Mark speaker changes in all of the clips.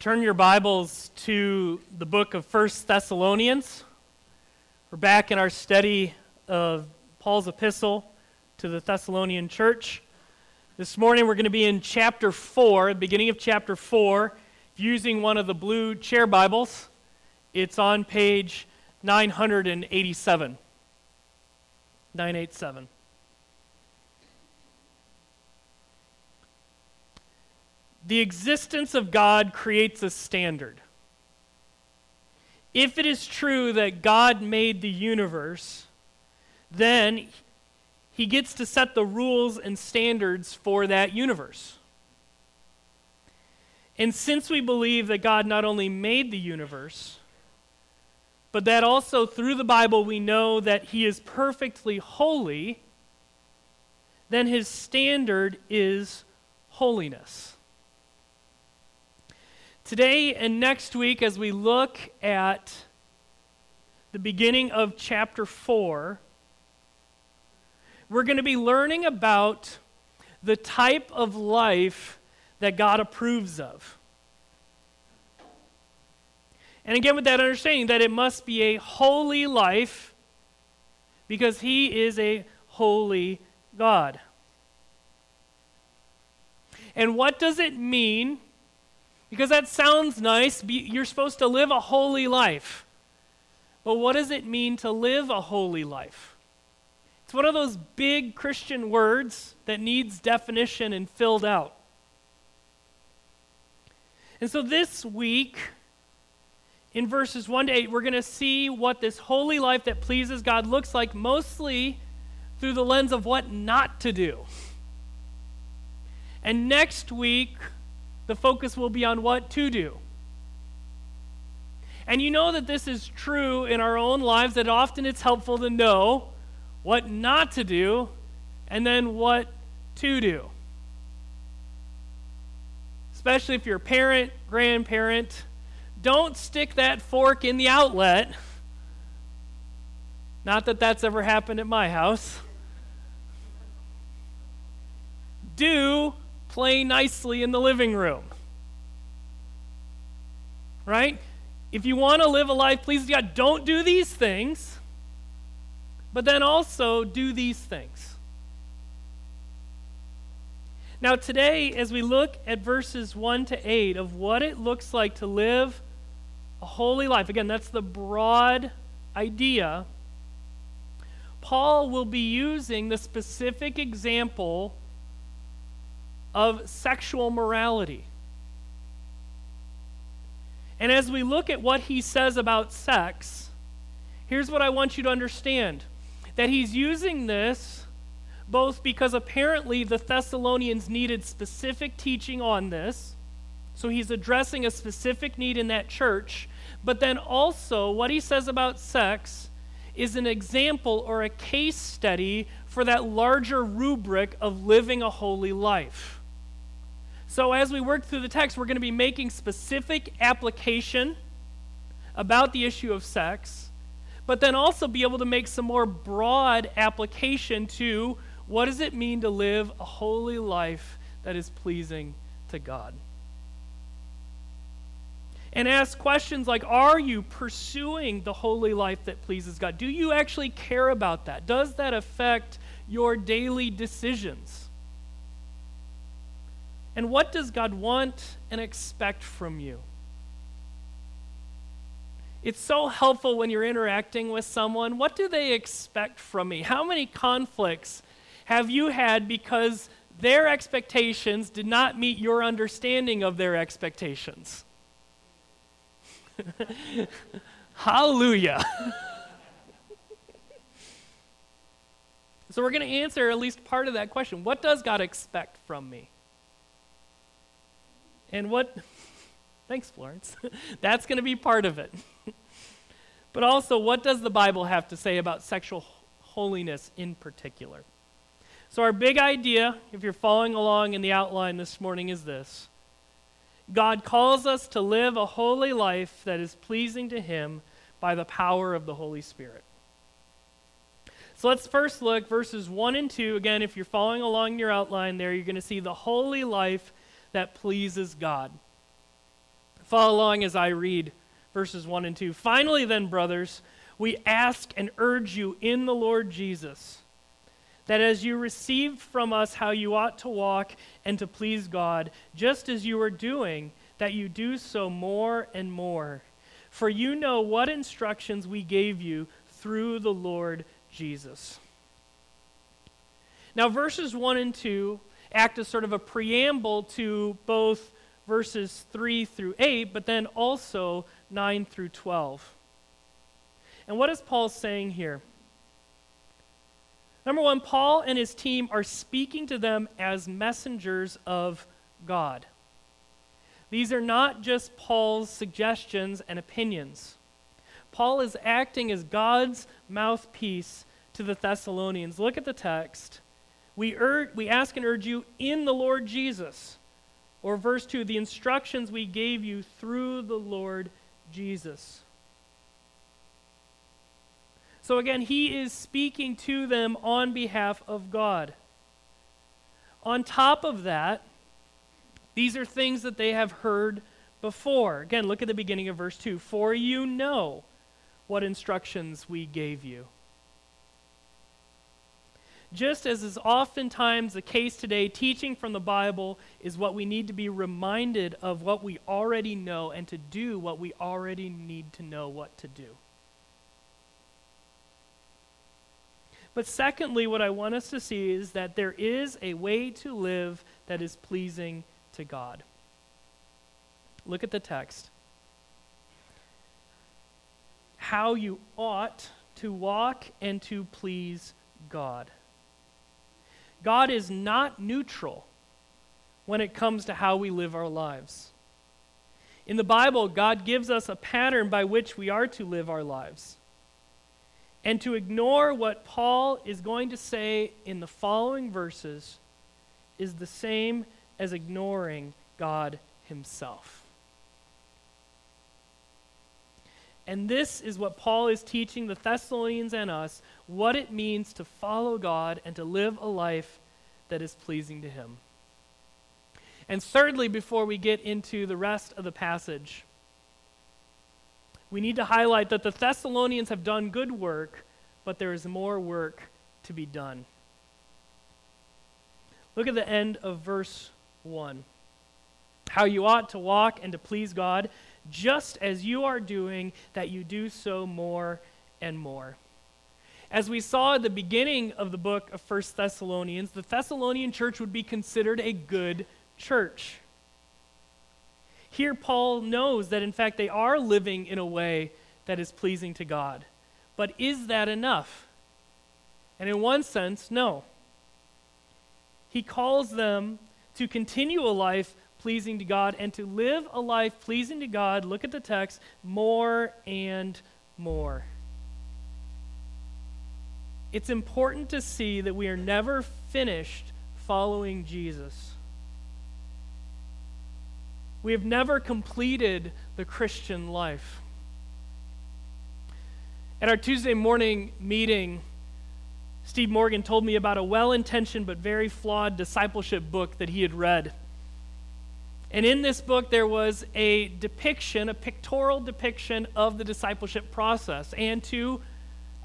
Speaker 1: Turn your Bibles to the book of First Thessalonians. We're back in our study of Paul's epistle to the Thessalonian church. This morning we're going to be in chapter 4, beginning of chapter 4, using one of the blue chair Bibles. It's on page 987. 987. The existence of God creates a standard. If it is true that God made the universe, then he gets to set the rules and standards for that universe. And since we believe that God not only made the universe, but that also through the Bible we know that he is perfectly holy, then his standard is holiness. Today and next week, as we look at the beginning of chapter 4, we're going to be learning about the type of life that God approves of. And again, with that understanding that it must be a holy life because He is a holy God. And what does it mean because that sounds nice. You're supposed to live a holy life. But what does it mean to live a holy life? It's one of those big Christian words that needs definition and filled out. And so this week, in verses 1 to 8, we're going to see what this holy life that pleases God looks like, mostly through the lens of what not to do. And next week, the focus will be on what to do. And you know that this is true in our own lives, that often it's helpful to know what not to do and then what to do. Especially if you're a parent, grandparent, don't stick that fork in the outlet. Not that that's ever happened at my house. Do play nicely in the living room. Right? If you want to live a life pleasing to God, don't do these things, but then also do these things. Now, today, as we look at verses 1 to 8 of what it looks like to live a holy life, again, that's the broad idea. Paul will be using the specific example of sexual morality. And as we look at what he says about sex, here's what I want you to understand that he's using this both because apparently the Thessalonians needed specific teaching on this. So he's addressing a specific need in that church. But then also, what he says about sex is an example or a case study for that larger rubric of living a holy life. So, as we work through the text, we're going to be making specific application about the issue of sex, but then also be able to make some more broad application to what does it mean to live a holy life that is pleasing to God. And ask questions like Are you pursuing the holy life that pleases God? Do you actually care about that? Does that affect your daily decisions? And what does God want and expect from you? It's so helpful when you're interacting with someone. What do they expect from me? How many conflicts have you had because their expectations did not meet your understanding of their expectations? Hallelujah. so, we're going to answer at least part of that question. What does God expect from me? And what, thanks, Florence. That's going to be part of it. but also, what does the Bible have to say about sexual holiness in particular? So, our big idea, if you're following along in the outline this morning, is this God calls us to live a holy life that is pleasing to Him by the power of the Holy Spirit. So let's first look verses 1 and 2. Again, if you're following along in your outline there, you're going to see the holy life that pleases God. Follow along as I read verses 1 and 2. Finally, then, brothers, we ask and urge you in the Lord Jesus that as you received from us how you ought to walk and to please God, just as you are doing, that you do so more and more. For you know what instructions we gave you through the Lord Jesus. Now, verses 1 and 2 act as sort of a preamble to both verses 3 through 8, but then also 9 through 12. And what is Paul saying here? Number one, Paul and his team are speaking to them as messengers of God. These are not just Paul's suggestions and opinions. Paul is acting as God's mouthpiece to the Thessalonians. Look at the text. We, ur- we ask and urge you in the Lord Jesus. Or verse 2 the instructions we gave you through the Lord Jesus. So again, he is speaking to them on behalf of God. On top of that, these are things that they have heard before. Again, look at the beginning of verse 2. For you know what instructions we gave you. Just as is oftentimes the case today, teaching from the Bible is what we need to be reminded of what we already know and to do what we already need to know what to do. But secondly, what I want us to see is that there is a way to live that is pleasing to God. Look at the text. How you ought to walk and to please God. God is not neutral when it comes to how we live our lives. In the Bible, God gives us a pattern by which we are to live our lives. And to ignore what Paul is going to say in the following verses is the same as ignoring God Himself. And this is what Paul is teaching the Thessalonians and us what it means to follow God and to live a life that is pleasing to Him. And thirdly, before we get into the rest of the passage, we need to highlight that the Thessalonians have done good work, but there is more work to be done. Look at the end of verse 1. How you ought to walk and to please God, just as you are doing, that you do so more and more. As we saw at the beginning of the book of First Thessalonians, the Thessalonian church would be considered a good church. Here, Paul knows that in fact they are living in a way that is pleasing to God. But is that enough? And in one sense, no. He calls them to continue a life pleasing to God and to live a life pleasing to God, look at the text, more and more. It's important to see that we are never finished following Jesus. We have never completed the Christian life. At our Tuesday morning meeting, Steve Morgan told me about a well intentioned but very flawed discipleship book that he had read. And in this book, there was a depiction, a pictorial depiction of the discipleship process. And to,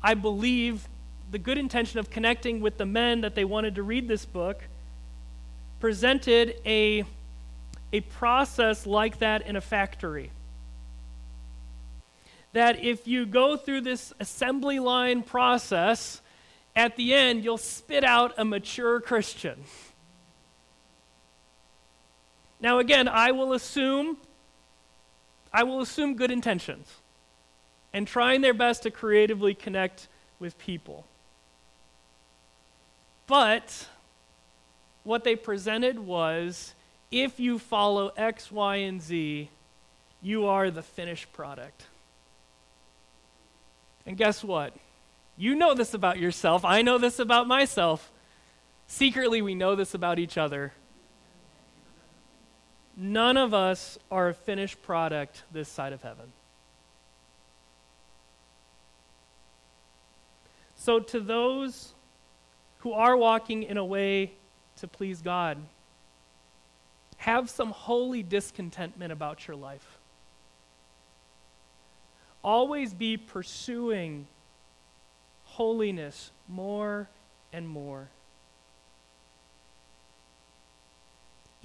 Speaker 1: I believe, the good intention of connecting with the men that they wanted to read this book, presented a, a process like that in a factory. That if you go through this assembly line process, at the end, you'll spit out a mature Christian. Now, again, I will assume, I will assume good intentions and trying their best to creatively connect with people. But what they presented was if you follow X, Y, and Z, you are the finished product. And guess what? You know this about yourself. I know this about myself. Secretly, we know this about each other. None of us are a finished product this side of heaven. So, to those who are walking in a way to please God, have some holy discontentment about your life. always be pursuing holiness more and more.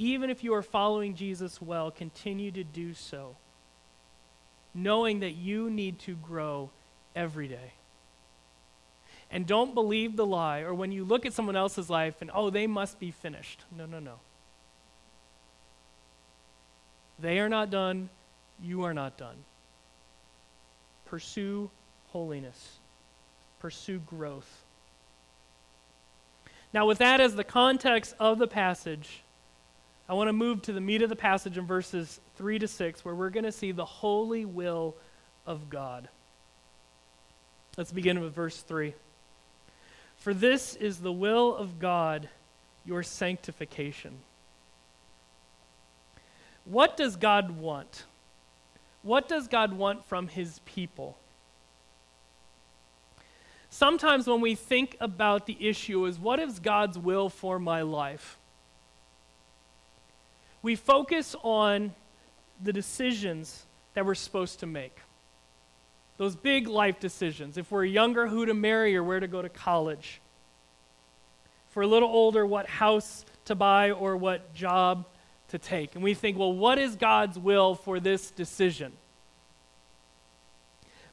Speaker 1: Even if you are following Jesus well, continue to do so, knowing that you need to grow every day. And don't believe the lie, or when you look at someone else's life and, oh, they must be finished. No, no, no. They are not done. You are not done. Pursue holiness, pursue growth. Now, with that as the context of the passage, I want to move to the meat of the passage in verses 3 to 6, where we're going to see the holy will of God. Let's begin with verse 3. For this is the will of God, your sanctification. What does God want? What does God want from his people? Sometimes when we think about the issue is what is God's will for my life? We focus on the decisions that we're supposed to make. Those big life decisions. If we're younger, who to marry or where to go to college. If we're a little older, what house to buy or what job to take. And we think, well, what is God's will for this decision?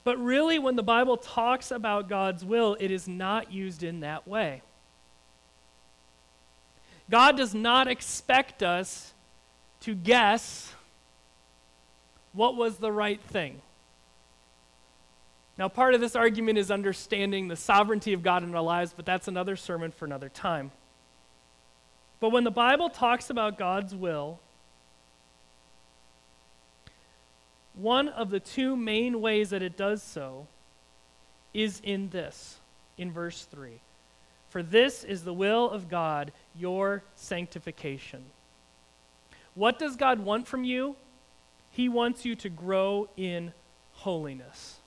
Speaker 1: But really, when the Bible talks about God's will, it is not used in that way. God does not expect us to guess what was the right thing. Now, part of this argument is understanding the sovereignty of God in our lives, but that's another sermon for another time. But when the Bible talks about God's will, one of the two main ways that it does so is in this, in verse 3. For this is the will of God, your sanctification. What does God want from you? He wants you to grow in holiness.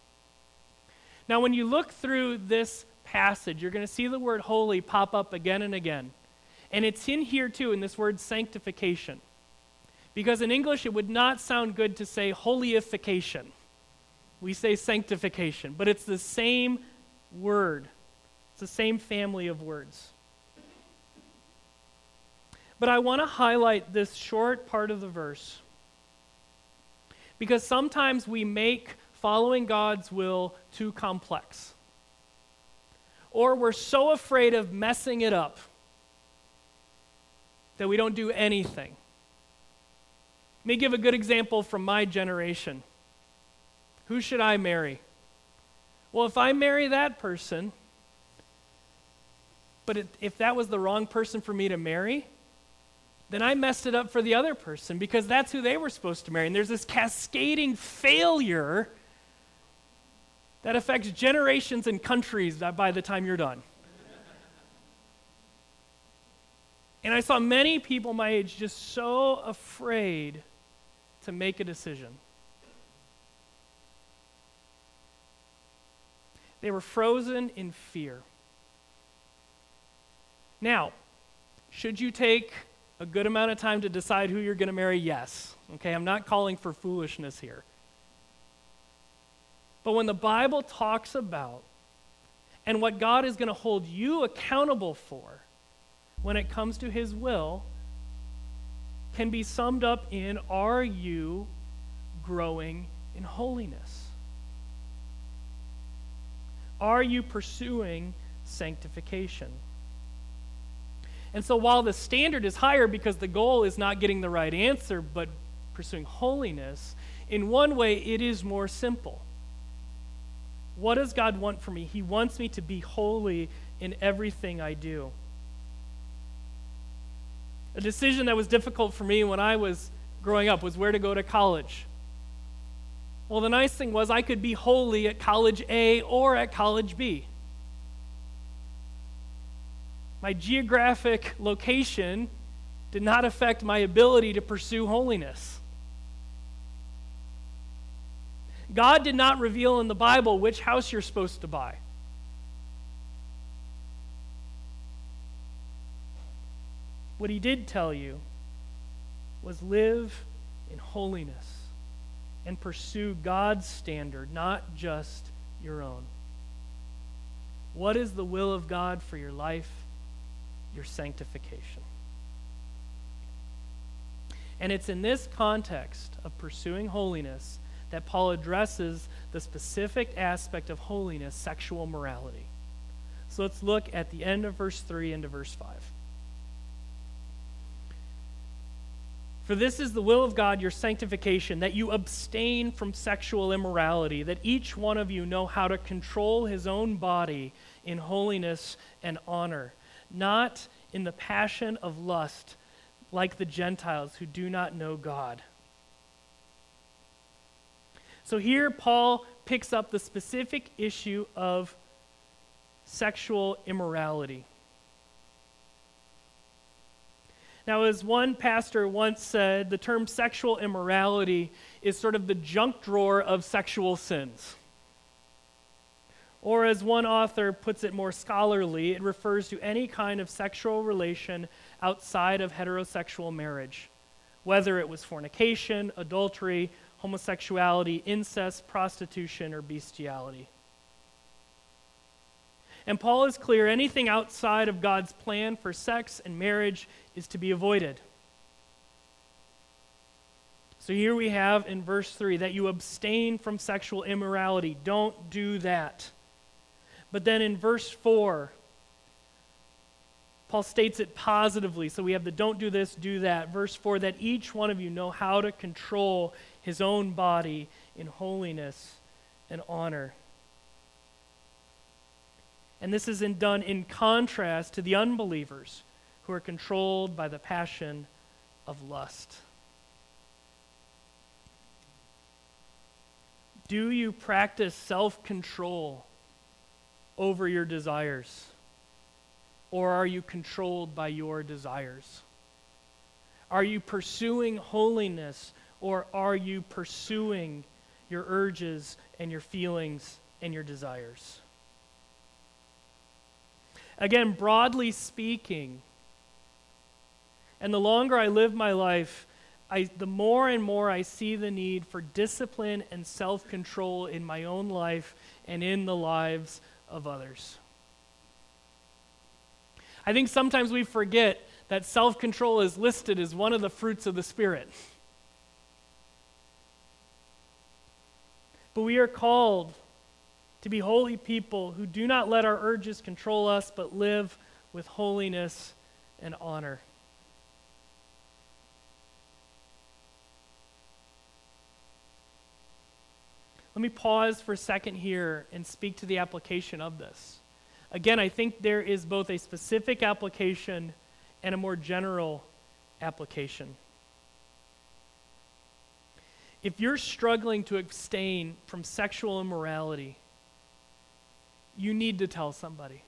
Speaker 1: Now, when you look through this passage, you're going to see the word holy pop up again and again. And it's in here too, in this word sanctification. Because in English, it would not sound good to say holyification. We say sanctification, but it's the same word, it's the same family of words. But I want to highlight this short part of the verse because sometimes we make following God's will too complex. Or we're so afraid of messing it up that we don't do anything. Let me give a good example from my generation. Who should I marry? Well, if I marry that person, but it, if that was the wrong person for me to marry, then I messed it up for the other person because that's who they were supposed to marry. And there's this cascading failure that affects generations and countries by the time you're done. And I saw many people my age just so afraid to make a decision. They were frozen in fear. Now, should you take a good amount of time to decide who you're going to marry? Yes. Okay, I'm not calling for foolishness here. But when the Bible talks about and what God is going to hold you accountable for when it comes to His will, can be summed up in Are you growing in holiness? Are you pursuing sanctification? And so, while the standard is higher because the goal is not getting the right answer, but pursuing holiness, in one way it is more simple. What does God want for me? He wants me to be holy in everything I do. A decision that was difficult for me when I was growing up was where to go to college. Well, the nice thing was I could be holy at college A or at college B. My geographic location did not affect my ability to pursue holiness. God did not reveal in the Bible which house you're supposed to buy. What he did tell you was live in holiness. and pursue God's standard, not just your own. What is the will of God for your life? Your sanctification. And it's in this context of pursuing holiness that Paul addresses the specific aspect of holiness, sexual morality. So let's look at the end of verse 3 into verse 5. For this is the will of God, your sanctification, that you abstain from sexual immorality, that each one of you know how to control his own body in holiness and honor, not in the passion of lust like the Gentiles who do not know God. So here, Paul picks up the specific issue of sexual immorality. Now, as one pastor once said, the term sexual immorality is sort of the junk drawer of sexual sins. Or, as one author puts it more scholarly, it refers to any kind of sexual relation outside of heterosexual marriage, whether it was fornication, adultery, homosexuality, incest, prostitution, or bestiality. And Paul is clear anything outside of God's plan for sex and marriage is to be avoided. So here we have in verse 3 that you abstain from sexual immorality. Don't do that. But then in verse 4, Paul states it positively. So we have the don't do this, do that. Verse 4 that each one of you know how to control his own body in holiness and honor. And this is in, done in contrast to the unbelievers who are controlled by the passion of lust. Do you practice self control over your desires? Or are you controlled by your desires? Are you pursuing holiness or are you pursuing your urges and your feelings and your desires? Again, broadly speaking, and the longer I live my life, I, the more and more I see the need for discipline and self control in my own life and in the lives of others. I think sometimes we forget that self control is listed as one of the fruits of the Spirit. But we are called to be holy people who do not let our urges control us, but live with holiness and honor. Let me pause for a second here and speak to the application of this. Again, I think there is both a specific application and a more general application. If you're struggling to abstain from sexual immorality, you need to tell somebody.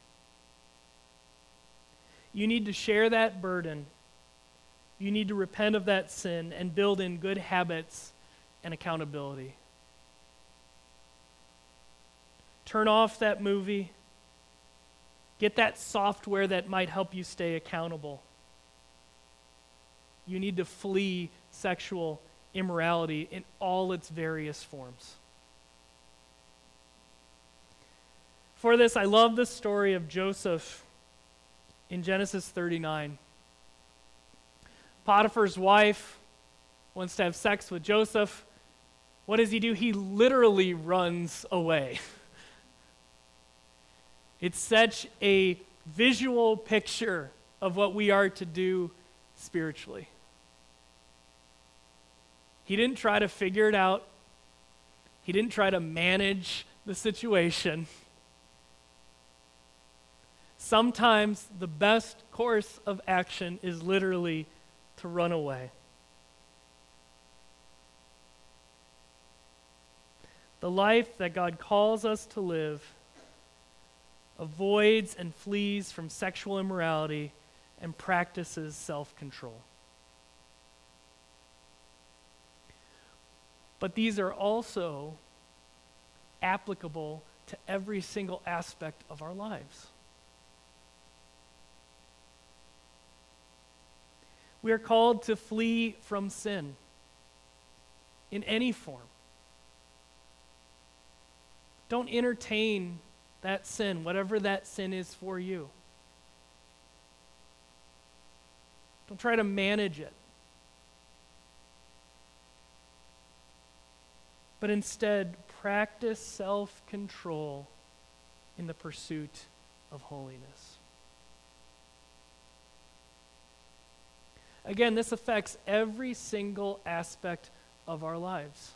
Speaker 1: You need to share that burden. You need to repent of that sin and build in good habits and accountability. Turn off that movie. Get that software that might help you stay accountable. You need to flee sexual immorality in all its various forms. For this, I love the story of Joseph in Genesis 39. Potiphar's wife wants to have sex with Joseph. What does he do? He literally runs away. It's such a visual picture of what we are to do spiritually. He didn't try to figure it out, he didn't try to manage the situation. Sometimes the best course of action is literally to run away. The life that God calls us to live avoids and flees from sexual immorality and practices self control. But these are also applicable to every single aspect of our lives. We are called to flee from sin in any form Don't entertain that sin, whatever that sin is for you. Don't try to manage it. But instead, practice self control in the pursuit of holiness. Again, this affects every single aspect of our lives.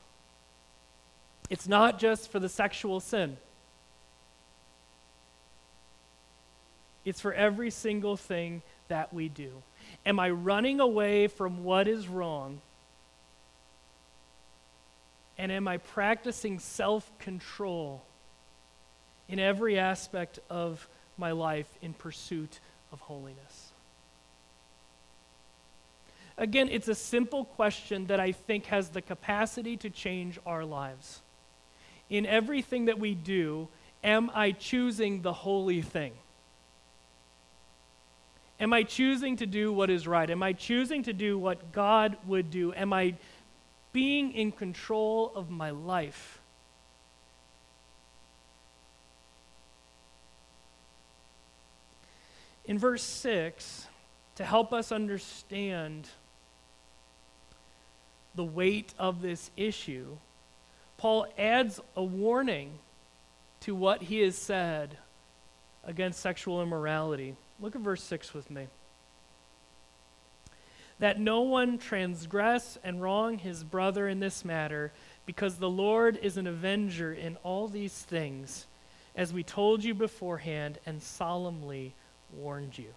Speaker 1: It's not just for the sexual sin, it's for every single thing that we do. Am I running away from what is wrong? And am I practicing self control in every aspect of my life in pursuit of holiness? Again, it's a simple question that I think has the capacity to change our lives. In everything that we do, am I choosing the holy thing? Am I choosing to do what is right? Am I choosing to do what God would do? Am I being in control of my life? In verse 6, to help us understand the weight of this issue, Paul adds a warning to what he has said against sexual immorality. Look at verse 6 with me. That no one transgress and wrong his brother in this matter, because the Lord is an avenger in all these things, as we told you beforehand and solemnly warned you.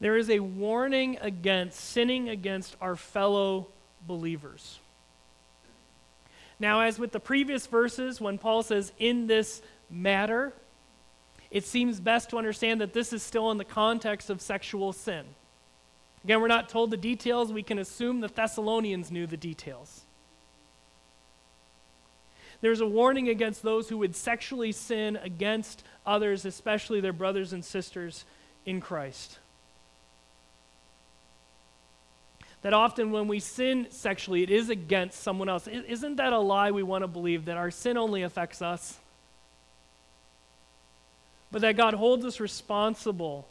Speaker 1: There is a warning against sinning against our fellow believers. Now, as with the previous verses, when Paul says, in this matter, it seems best to understand that this is still in the context of sexual sin. Again, we're not told the details. We can assume the Thessalonians knew the details. There's a warning against those who would sexually sin against others, especially their brothers and sisters in Christ. that often when we sin sexually, it is against someone else. Isn't that a lie we want to believe that our sin only affects us? But that God holds us responsible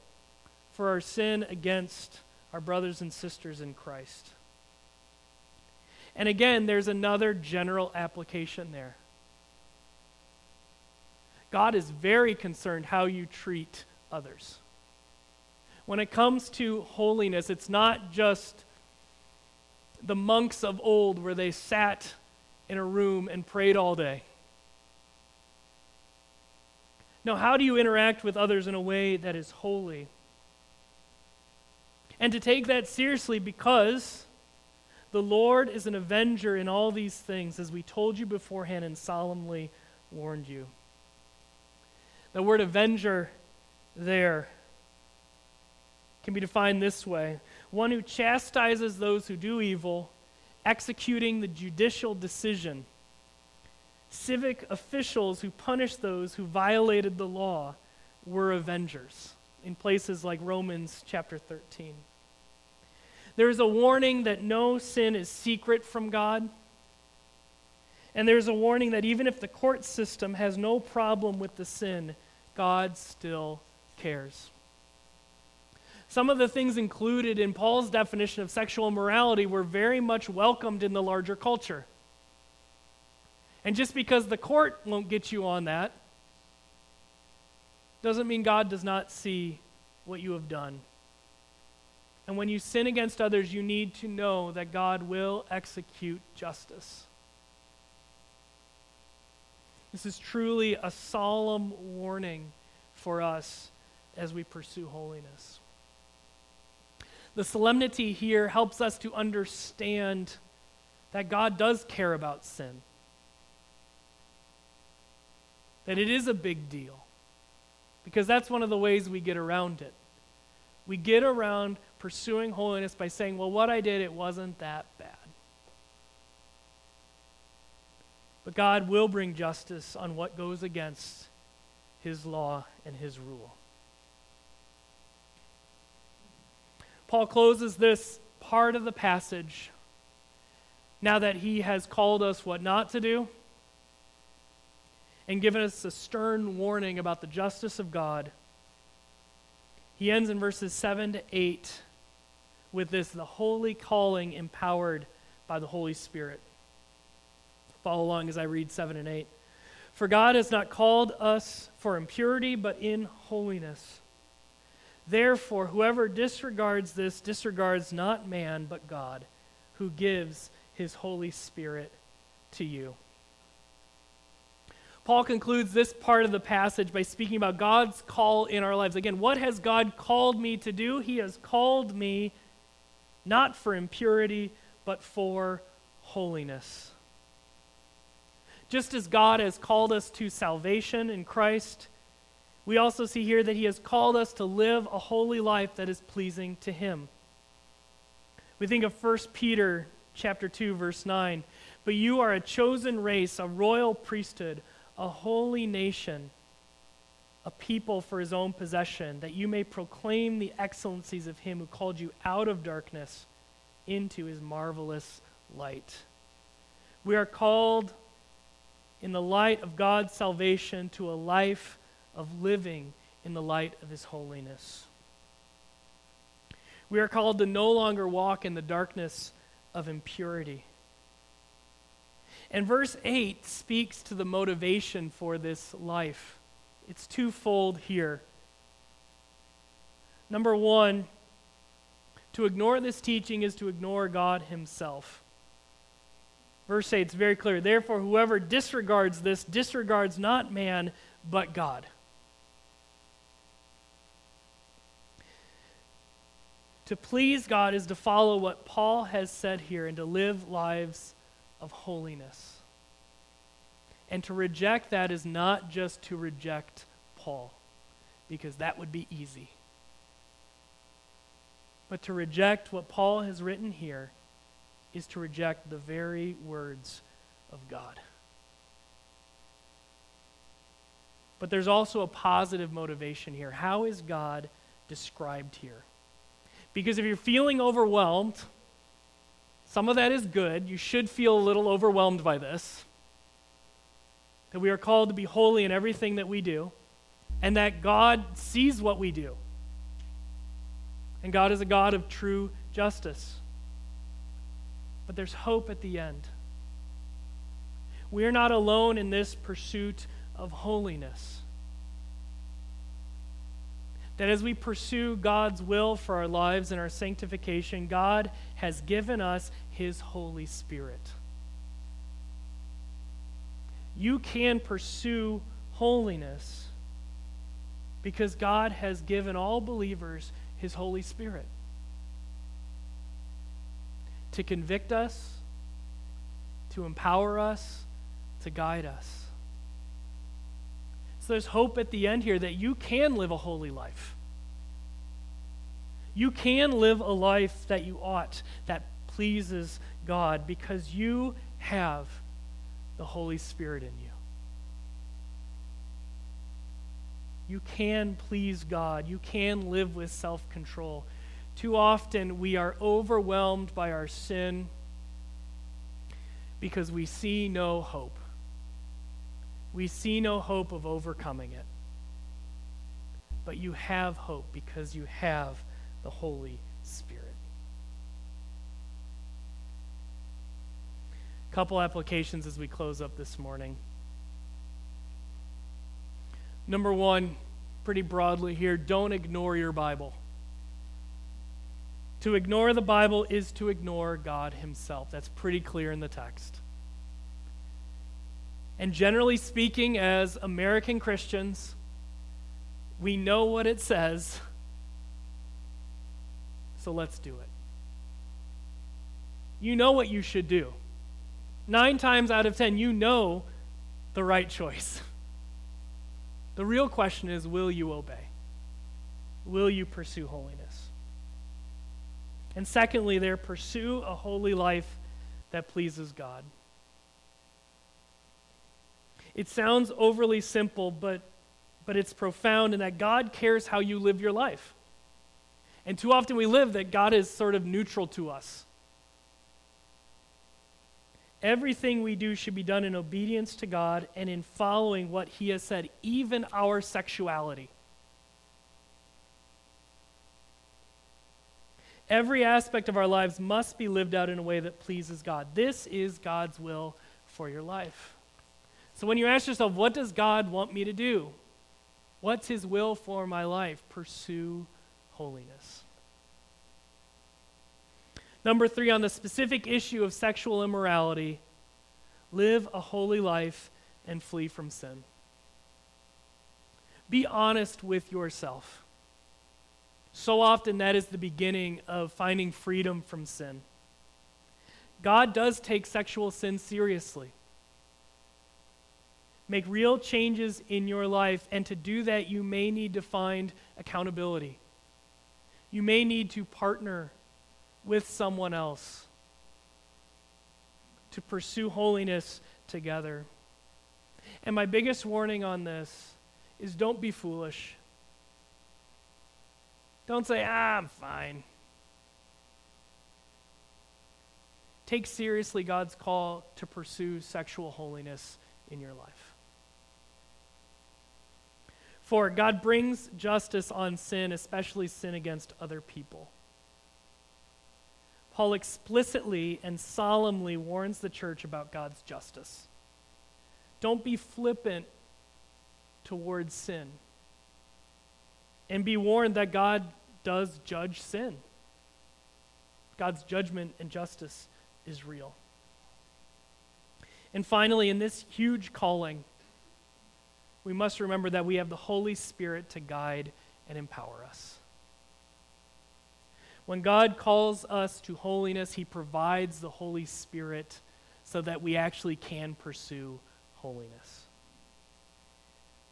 Speaker 1: for our sin against our brothers and sisters in Christ. And again, there's another general application there. God is very concerned how you treat others. When it comes to holiness, it's not just the monks of old where they sat in a room and prayed all day. No, how do you interact with others in a way that is holy? And to take that seriously because the Lord is an avenger in all these things, as we told you beforehand and solemnly warned you. The word avenger there can be defined this way one who chastises those who do evil, executing the judicial decision. Civic officials who punished those who violated the law were avengers in places like Romans chapter 13. There is a warning that no sin is secret from God. And there's a warning that even if the court system has no problem with the sin, God still cares. Some of the things included in Paul's definition of sexual immorality were very much welcomed in the larger culture. And just because the court won't get you on that doesn't mean God does not see what you have done. And when you sin against others, you need to know that God will execute justice. This is truly a solemn warning for us as we pursue holiness. The solemnity here helps us to understand that God does care about sin, that it is a big deal, because that's one of the ways we get around it. We get around pursuing holiness by saying, well, what I did, it wasn't that bad. But God will bring justice on what goes against his law and his rule. Paul closes this part of the passage now that he has called us what not to do and given us a stern warning about the justice of God, he ends in verses 7 to 8 with this the holy calling empowered by the Holy Spirit. Follow along as I read 7 and 8. For God has not called us for impurity, but in holiness. Therefore, whoever disregards this disregards not man, but God, who gives his Holy Spirit to you. Paul concludes this part of the passage by speaking about God's call in our lives. Again, what has God called me to do? He has called me not for impurity, but for holiness. Just as God has called us to salvation in Christ, we also see here that He has called us to live a holy life that is pleasing to Him. We think of 1 Peter chapter 2 verse 9, but you are a chosen race, a royal priesthood, a holy nation, a people for his own possession, that you may proclaim the excellencies of him who called you out of darkness into his marvelous light. We are called in the light of God's salvation to a life of living in the light of his holiness. We are called to no longer walk in the darkness of impurity. And verse 8 speaks to the motivation for this life. It's twofold here. Number one, to ignore this teaching is to ignore God Himself. Verse 8 is very clear. Therefore, whoever disregards this disregards not man, but God. To please God is to follow what Paul has said here and to live lives of holiness. And to reject that is not just to reject Paul, because that would be easy. But to reject what Paul has written here is to reject the very words of God. But there's also a positive motivation here. How is God described here? Because if you're feeling overwhelmed, some of that is good. You should feel a little overwhelmed by this. That we are called to be holy in everything that we do, and that God sees what we do. And God is a God of true justice. But there's hope at the end. We are not alone in this pursuit of holiness that as we pursue God's will for our lives and our sanctification, God has given us His Holy Spirit. You can pursue holiness because God has given all believers His Holy Spirit to convict us, to empower us, to guide us. There's hope at the end here that you can live a holy life. You can live a life that you ought, that pleases God, because you have the Holy Spirit in you. You can please God. You can live with self control. Too often we are overwhelmed by our sin because we see no hope we see no hope of overcoming it. But you have hope because you have the Holy Spirit. Couple applications as we close up this morning. Number one, pretty broadly here, don't ignore your Bible. To ignore the Bible is to ignore God Himself. That's pretty clear in the text. And generally speaking, as American Christians, we know what it says, so let's do it. You know what you should do. Nine times out of ten, you know the right choice. The real question is will you obey? Will you pursue holiness? And secondly, there, pursue a holy life that pleases God. It sounds overly simple, but, but it's profound in that God cares how you live your life. And too often we live that God is sort of neutral to us. Everything we do should be done in obedience to God and in following what He has said, even our sexuality. Every aspect of our lives must be lived out in a way that pleases God. This is God's will for your life. So when you ask yourself, what does God want me to do? What's His will for my life? Pursue holiness. Number three, on the specific issue of sexual immorality, live a holy life and flee from sin. Be honest with yourself. So often, that is the beginning of finding freedom from sin. God does take sexual sin seriously. Make real changes in your life, and to do that, you may need to find accountability. You may need to partner with someone else, to pursue holiness together. And my biggest warning on this is don't be foolish. Don't say, ah, I'm fine. Take seriously God's call to pursue sexual holiness in your life. For God brings justice on sin, especially sin against other people. Paul explicitly and solemnly warns the church about God's justice. Don't be flippant towards sin. And be warned that God does judge sin. God's judgment and justice is real. And finally, in this huge calling, we must remember that we have the Holy Spirit to guide and empower us. When God calls us to holiness, He provides the Holy Spirit so that we actually can pursue holiness.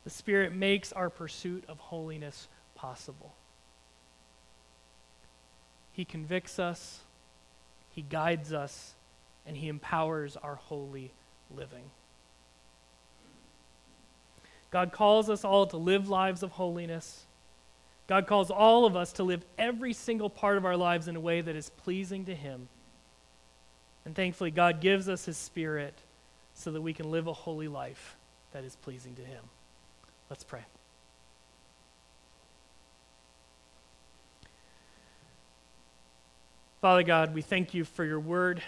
Speaker 1: The Spirit makes our pursuit of holiness possible. He convicts us, He guides us, and He empowers our holy living. God calls us all to live lives of holiness God calls all of us to live every single part of our lives in a way that is pleasing to Him. And thankfully, God gives us His Spirit so that we can live a holy life that is pleasing to Him. Let's pray. Father God, we thank you for your word.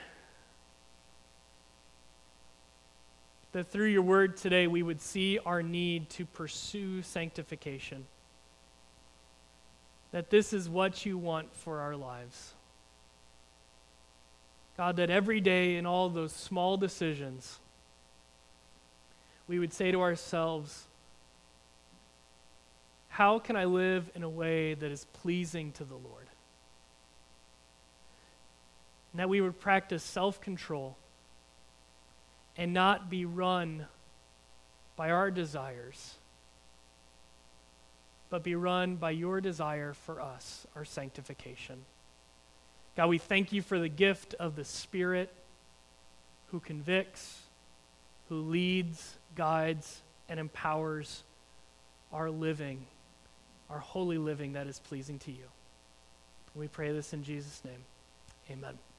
Speaker 1: That through your word today we would see our need to pursue sanctification that this is what you want for our lives. God, that every day in all those small decisions, we would say to ourselves, How can I live in a way that is pleasing to the Lord? And that we would practice self control and not be run by our desires but be run by your desire for us, our sanctification. God, we thank you for the gift of the Spirit who convicts, who leads, guides, and empowers our living, our holy living that is pleasing to you. We pray this in Jesus' name. Amen.